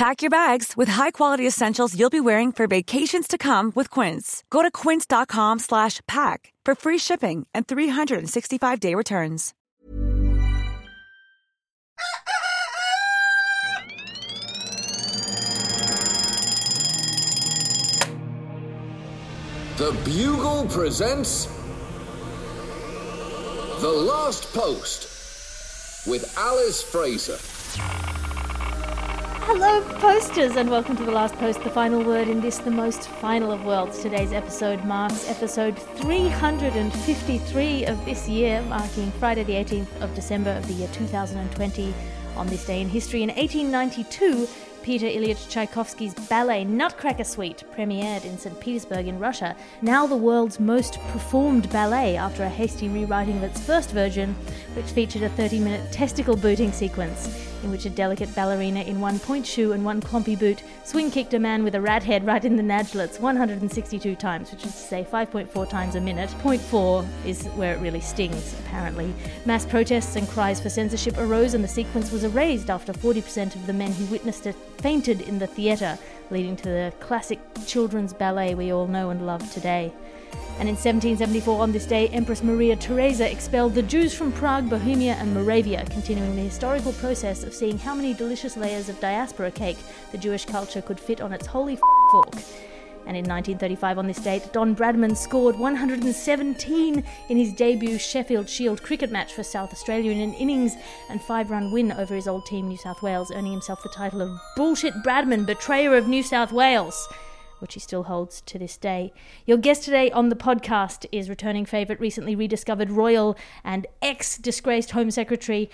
Pack your bags with high-quality essentials you'll be wearing for vacations to come with Quince. Go to quince.com slash pack for free shipping and 365-day returns. The Bugle presents The Last Post with Alice Fraser. Hello, posters, and welcome to The Last Post, the final word in this, the most final of worlds. Today's episode marks episode 353 of this year, marking Friday, the 18th of December of the year 2020. On this day in history, in 1892, Peter Ilyich Tchaikovsky's ballet Nutcracker Suite premiered in St. Petersburg in Russia, now the world's most performed ballet after a hasty rewriting of its first version, which featured a 30 minute testicle booting sequence in which a delicate ballerina in one point shoe and one clumpy boot swing kicked a man with a rat head right in the nadglets 162 times, which is to say 5.4 times a minute. Point four is where it really stings, apparently. Mass protests and cries for censorship arose, and the sequence was erased after 40% of the men who witnessed it fainted in the theatre, leading to the classic children's ballet we all know and love today. And in 1774, on this day, Empress Maria Theresa expelled the Jews from Prague, Bohemia, and Moravia, continuing the historical process of seeing how many delicious layers of diaspora cake the Jewish culture could fit on its holy fork. And in 1935, on this date, Don Bradman scored 117 in his debut Sheffield Shield cricket match for South Australia in an innings and five run win over his old team, New South Wales, earning himself the title of Bullshit Bradman, Betrayer of New South Wales which he still holds to this day. Your guest today on the podcast is returning favourite, recently rediscovered royal and ex disgraced Home Secretary.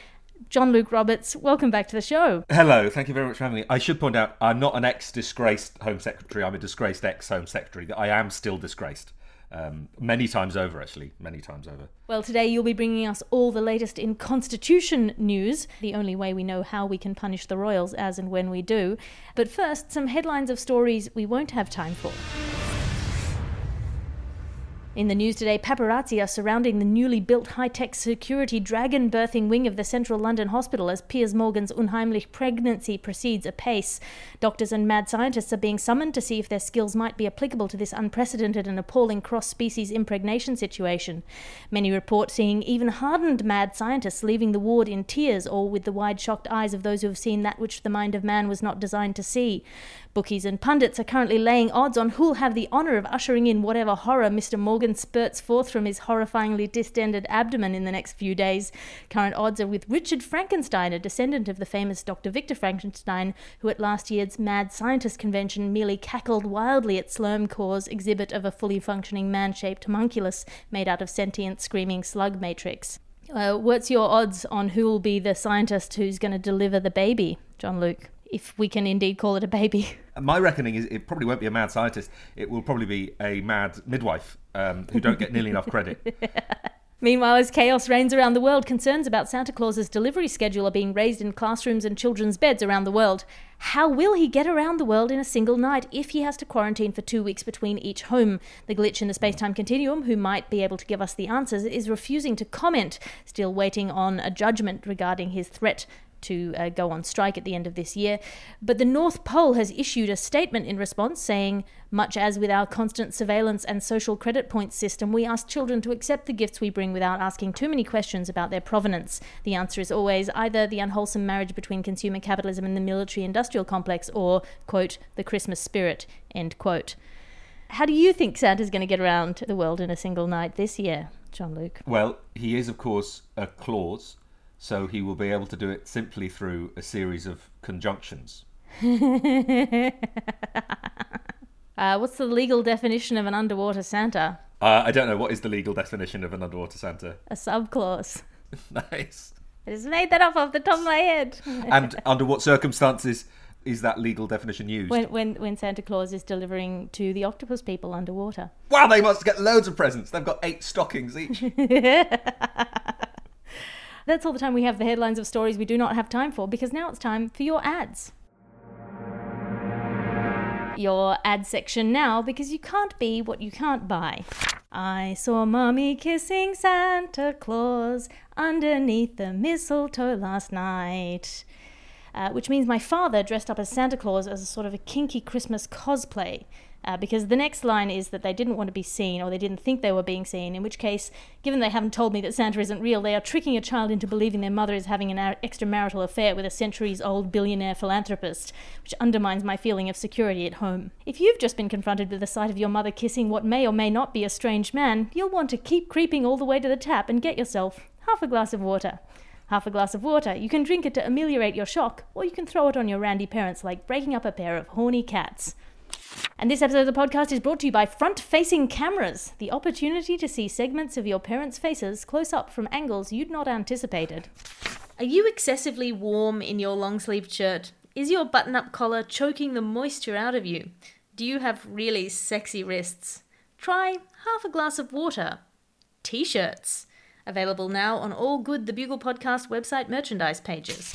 John Luke Roberts, welcome back to the show. Hello, thank you very much for having me. I should point out I'm not an ex disgraced Home Secretary, I'm a disgraced ex Home Secretary. I am still disgraced. Um, many times over, actually, many times over. Well, today you'll be bringing us all the latest in Constitution news, the only way we know how we can punish the royals as and when we do. But first, some headlines of stories we won't have time for. In the news today, paparazzi are surrounding the newly built high tech security dragon birthing wing of the Central London Hospital as Piers Morgan's unheimlich pregnancy proceeds apace. Doctors and mad scientists are being summoned to see if their skills might be applicable to this unprecedented and appalling cross species impregnation situation. Many report seeing even hardened mad scientists leaving the ward in tears or with the wide shocked eyes of those who have seen that which the mind of man was not designed to see. Bookies and pundits are currently laying odds on who'll have the honour of ushering in whatever horror Mr. Morgan spurts forth from his horrifyingly distended abdomen in the next few days. Current odds are with Richard Frankenstein, a descendant of the famous Dr. Victor Frankenstein, who at last year's Mad Scientist Convention merely cackled wildly at Slurmcore's exhibit of a fully functioning man shaped homunculus made out of sentient screaming slug matrix. Uh, what's your odds on who will be the scientist who's going to deliver the baby, John Luke? If we can indeed call it a baby. My reckoning is it probably won't be a mad scientist. It will probably be a mad midwife um, who don't get nearly enough credit. Meanwhile, as chaos reigns around the world, concerns about Santa Claus's delivery schedule are being raised in classrooms and children's beds around the world. How will he get around the world in a single night if he has to quarantine for two weeks between each home? The glitch in the space time continuum, who might be able to give us the answers, is refusing to comment, still waiting on a judgment regarding his threat to uh, go on strike at the end of this year. But the North Pole has issued a statement in response saying, much as with our constant surveillance and social credit points system, we ask children to accept the gifts we bring without asking too many questions about their provenance. The answer is always either the unwholesome marriage between consumer capitalism and the military industrial complex or, quote, the Christmas spirit, end quote. How do you think Santa's going to get around the world in a single night this year, John Luke? Well, he is, of course, a clause so he will be able to do it simply through a series of conjunctions. uh, what's the legal definition of an underwater Santa? Uh, I don't know. What is the legal definition of an underwater Santa? A subclause. nice. I just made that up off the top of my head. and under what circumstances is that legal definition used? When, when, when Santa Claus is delivering to the octopus people underwater. Wow, they must get loads of presents. They've got eight stockings each. That's all the time we have the headlines of stories we do not have time for because now it's time for your ads. Your ad section now because you can't be what you can't buy. I saw Mommy kissing Santa Claus underneath the mistletoe last night. Uh, which means my father dressed up as Santa Claus as a sort of a kinky Christmas cosplay uh, because the next line is that they didn't want to be seen or they didn't think they were being seen, in which case, given they haven't told me that Santa isn't real, they are tricking a child into believing their mother is having an extramarital affair with a centuries old billionaire philanthropist, which undermines my feeling of security at home. If you've just been confronted with the sight of your mother kissing what may or may not be a strange man, you'll want to keep creeping all the way to the tap and get yourself half a glass of water half a glass of water. You can drink it to ameliorate your shock, or you can throw it on your randy parents like breaking up a pair of horny cats. And this episode of the podcast is brought to you by front facing cameras, the opportunity to see segments of your parents' faces close up from angles you'd not anticipated. Are you excessively warm in your long sleeved shirt? Is your button up collar choking the moisture out of you? Do you have really sexy wrists? Try half a glass of water. T shirts. Available now on all good The Bugle Podcast website merchandise pages.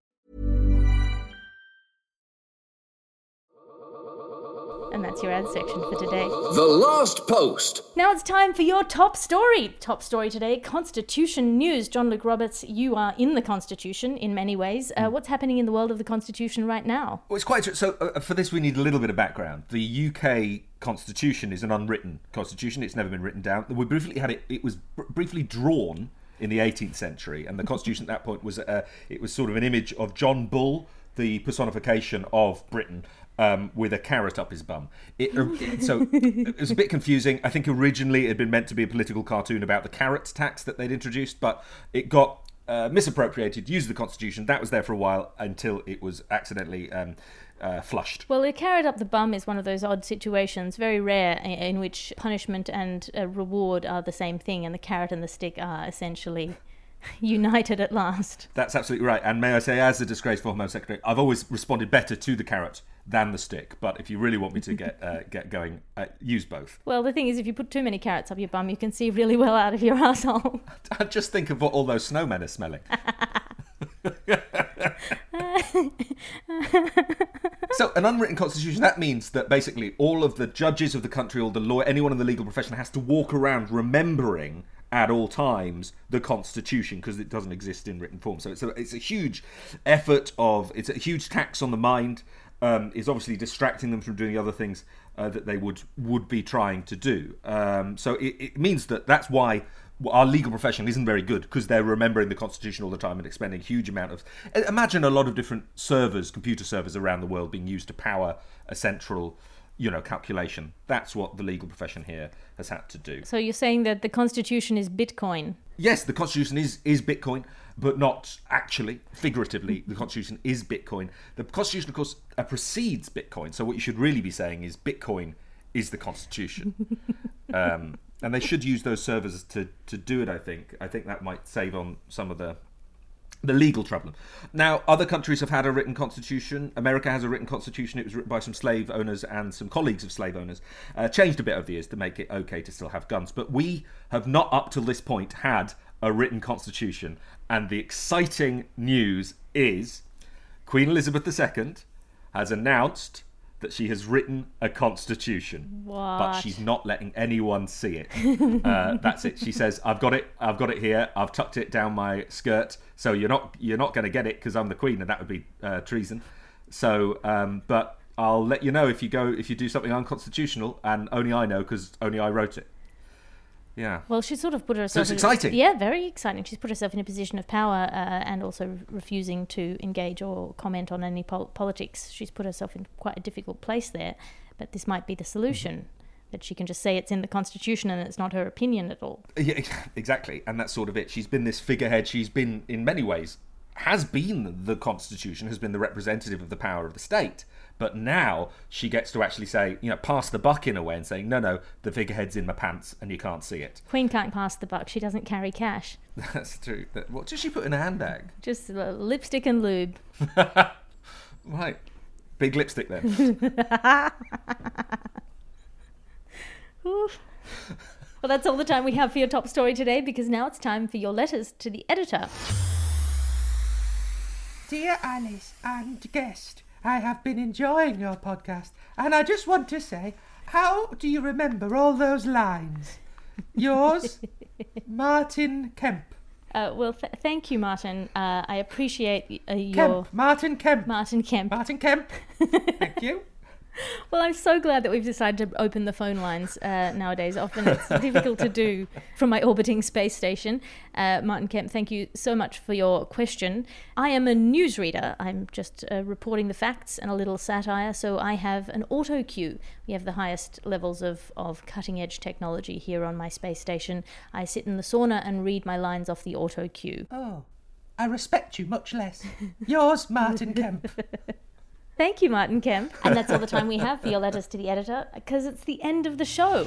And that's your ad section for today. The Last Post. Now it's time for your top story. Top story today Constitution news. John Luke Roberts, you are in the Constitution in many ways. Uh, what's happening in the world of the Constitution right now? Well, it's quite true. So, uh, for this, we need a little bit of background. The UK Constitution is an unwritten constitution, it's never been written down. We briefly had it, it was br- briefly drawn in the 18th century, and the Constitution at that point was uh, it was sort of an image of John Bull, the personification of Britain, um, with a carrot up his bum. It, uh, so it was a bit confusing. I think originally it had been meant to be a political cartoon about the carrot tax that they'd introduced, but it got uh, misappropriated, used the Constitution. That was there for a while until it was accidentally um, uh, flushed. Well, a carrot up the bum is one of those odd situations, very rare, in, in which punishment and uh, reward are the same thing, and the carrot and the stick are essentially united at last. That's absolutely right. And may I say, as a disgraced former Home Secretary, I've always responded better to the carrot than the stick. But if you really want me to get uh, get going, uh, use both. Well, the thing is, if you put too many carrots up your bum, you can see really well out of your asshole. Just think of what all those snowmen are smelling. so an unwritten constitution that means that basically all of the judges of the country, all the law, anyone in the legal profession has to walk around remembering at all times the constitution because it doesn't exist in written form. So it's a, it's a huge effort of it's a huge tax on the mind. Um, is obviously distracting them from doing the other things uh, that they would would be trying to do. Um, so it, it means that that's why our legal profession isn't very good because they're remembering the constitution all the time and expending a huge amount of imagine a lot of different servers computer servers around the world being used to power a central you know calculation that's what the legal profession here has had to do So you're saying that the constitution is Bitcoin. yes the constitution is is bitcoin but not actually figuratively the constitution is bitcoin the constitution of course uh, precedes bitcoin so what you should really be saying is bitcoin is the constitution um, and they should use those servers to to do it i think i think that might save on some of the the legal trouble. Now, other countries have had a written constitution. America has a written constitution. It was written by some slave owners and some colleagues of slave owners. Uh, changed a bit over the years to make it okay to still have guns. But we have not, up till this point, had a written constitution. And the exciting news is Queen Elizabeth II has announced that she has written a constitution, but she's not letting anyone see it. Uh, that's it. She says, "I've got it. I've got it here. I've tucked it down my skirt. So you're not you're not going to get it because I'm the queen, and that would be uh, treason. So, um, but I'll let you know if you go if you do something unconstitutional, and only I know because only I wrote it. Yeah. Well, she sort of put herself. it's in- exciting. yeah, very exciting. She's put herself in a position of power uh, and also refusing to engage or comment on any pol- politics. She's put herself in quite a difficult place there. But this might be the solution that she can just say it's in the constitution and it's not her opinion at all. Yeah, exactly, and that's sort of it. She's been this figurehead. She's been, in many ways, has been the Constitution, has been the representative of the power of the state. But now she gets to actually say, you know, pass the buck in a way and saying, no, no, the figurehead's in my pants and you can't see it. Queen can't pass the buck. She doesn't carry cash. That's true. What does she put in a handbag? Just lipstick and lube. Right, big lipstick there. Oof. Well, that's all the time we have for your top story today because now it's time for your letters to the editor. Dear Alice and guest, I have been enjoying your podcast, and I just want to say, how do you remember all those lines? Yours, Martin Kemp. Uh, well, th- thank you, Martin. Uh, I appreciate uh, your Kemp. Martin Kemp. Martin Kemp. Martin Kemp. Thank you. Well, I'm so glad that we've decided to open the phone lines uh, nowadays. Often it's difficult to do from my orbiting space station. Uh, Martin Kemp, thank you so much for your question. I am a newsreader. I'm just uh, reporting the facts and a little satire. So I have an auto cue. We have the highest levels of, of cutting edge technology here on my space station. I sit in the sauna and read my lines off the auto cue. Oh, I respect you much less. Yours, Martin Kemp. Thank you, Martin Kemp. And that's all the time we have for your letters to the editor because it's the end of the show.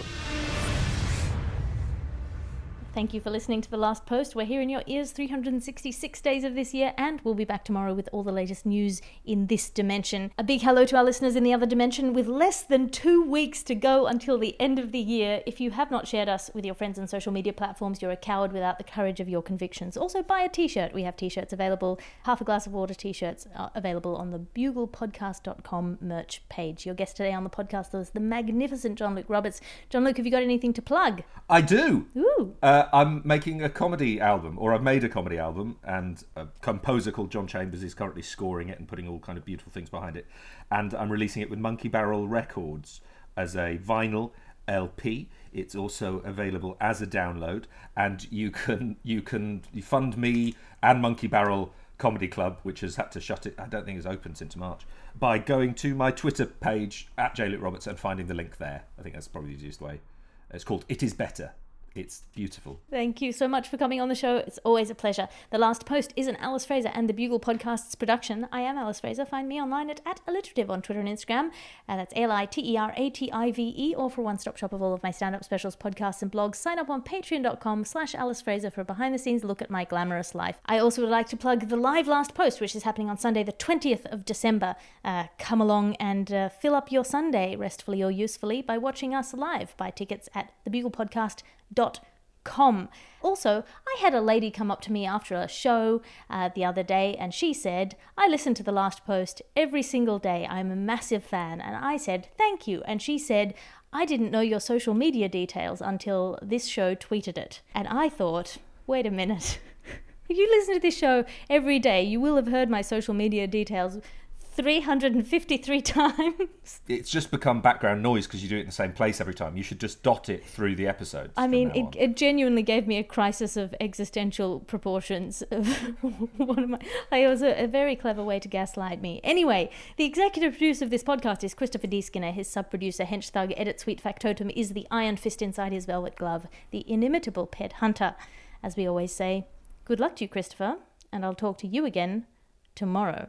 Thank you for listening to The Last Post. We're here in your ears 366 days of this year, and we'll be back tomorrow with all the latest news in this dimension. A big hello to our listeners in the other dimension with less than two weeks to go until the end of the year. If you have not shared us with your friends on social media platforms, you're a coward without the courage of your convictions. Also, buy a t shirt. We have t shirts available. Half a glass of water t shirts are available on the buglepodcast.com merch page. Your guest today on the podcast is the magnificent John Luke Roberts. John Luke, have you got anything to plug? I do. Ooh. Uh, Uh, I'm making a comedy album, or I've made a comedy album, and a composer called John Chambers is currently scoring it and putting all kind of beautiful things behind it. And I'm releasing it with Monkey Barrel Records as a vinyl LP. It's also available as a download, and you can you can fund me and Monkey Barrel Comedy Club, which has had to shut it. I don't think it's open since March. By going to my Twitter page at J. Luke Roberts and finding the link there. I think that's probably the easiest way. It's called It Is Better. It's beautiful. Thank you so much for coming on the show. It's always a pleasure. The Last Post is an Alice Fraser and the Bugle Podcast's production. I am Alice Fraser. Find me online at, at aliterative on Twitter and Instagram. Uh, that's A L I T E R A T I V E, or for one stop shop of all of my stand up specials, podcasts, and blogs. Sign up on patreon.com slash Alice Fraser for a behind the scenes look at my glamorous life. I also would like to plug the live Last Post, which is happening on Sunday, the 20th of December. Uh, come along and uh, fill up your Sunday, restfully or usefully, by watching us live. Buy tickets at thebuglepodcast.com com. Also, I had a lady come up to me after a show uh, the other day and she said, I listen to the last post every single day. I'm a massive fan. And I said, Thank you. And she said, I didn't know your social media details until this show tweeted it. And I thought, wait a minute. if you listen to this show every day, you will have heard my social media details 353 times. It's just become background noise because you do it in the same place every time. You should just dot it through the episodes. I mean, it, it genuinely gave me a crisis of existential proportions. Of what am I? It was a, a very clever way to gaslight me. Anyway, the executive producer of this podcast is Christopher D. Skinner. His sub producer, Hench Thug, edit Suite Factotum, is the iron fist inside his velvet glove, the inimitable Ped Hunter. As we always say, good luck to you, Christopher, and I'll talk to you again tomorrow.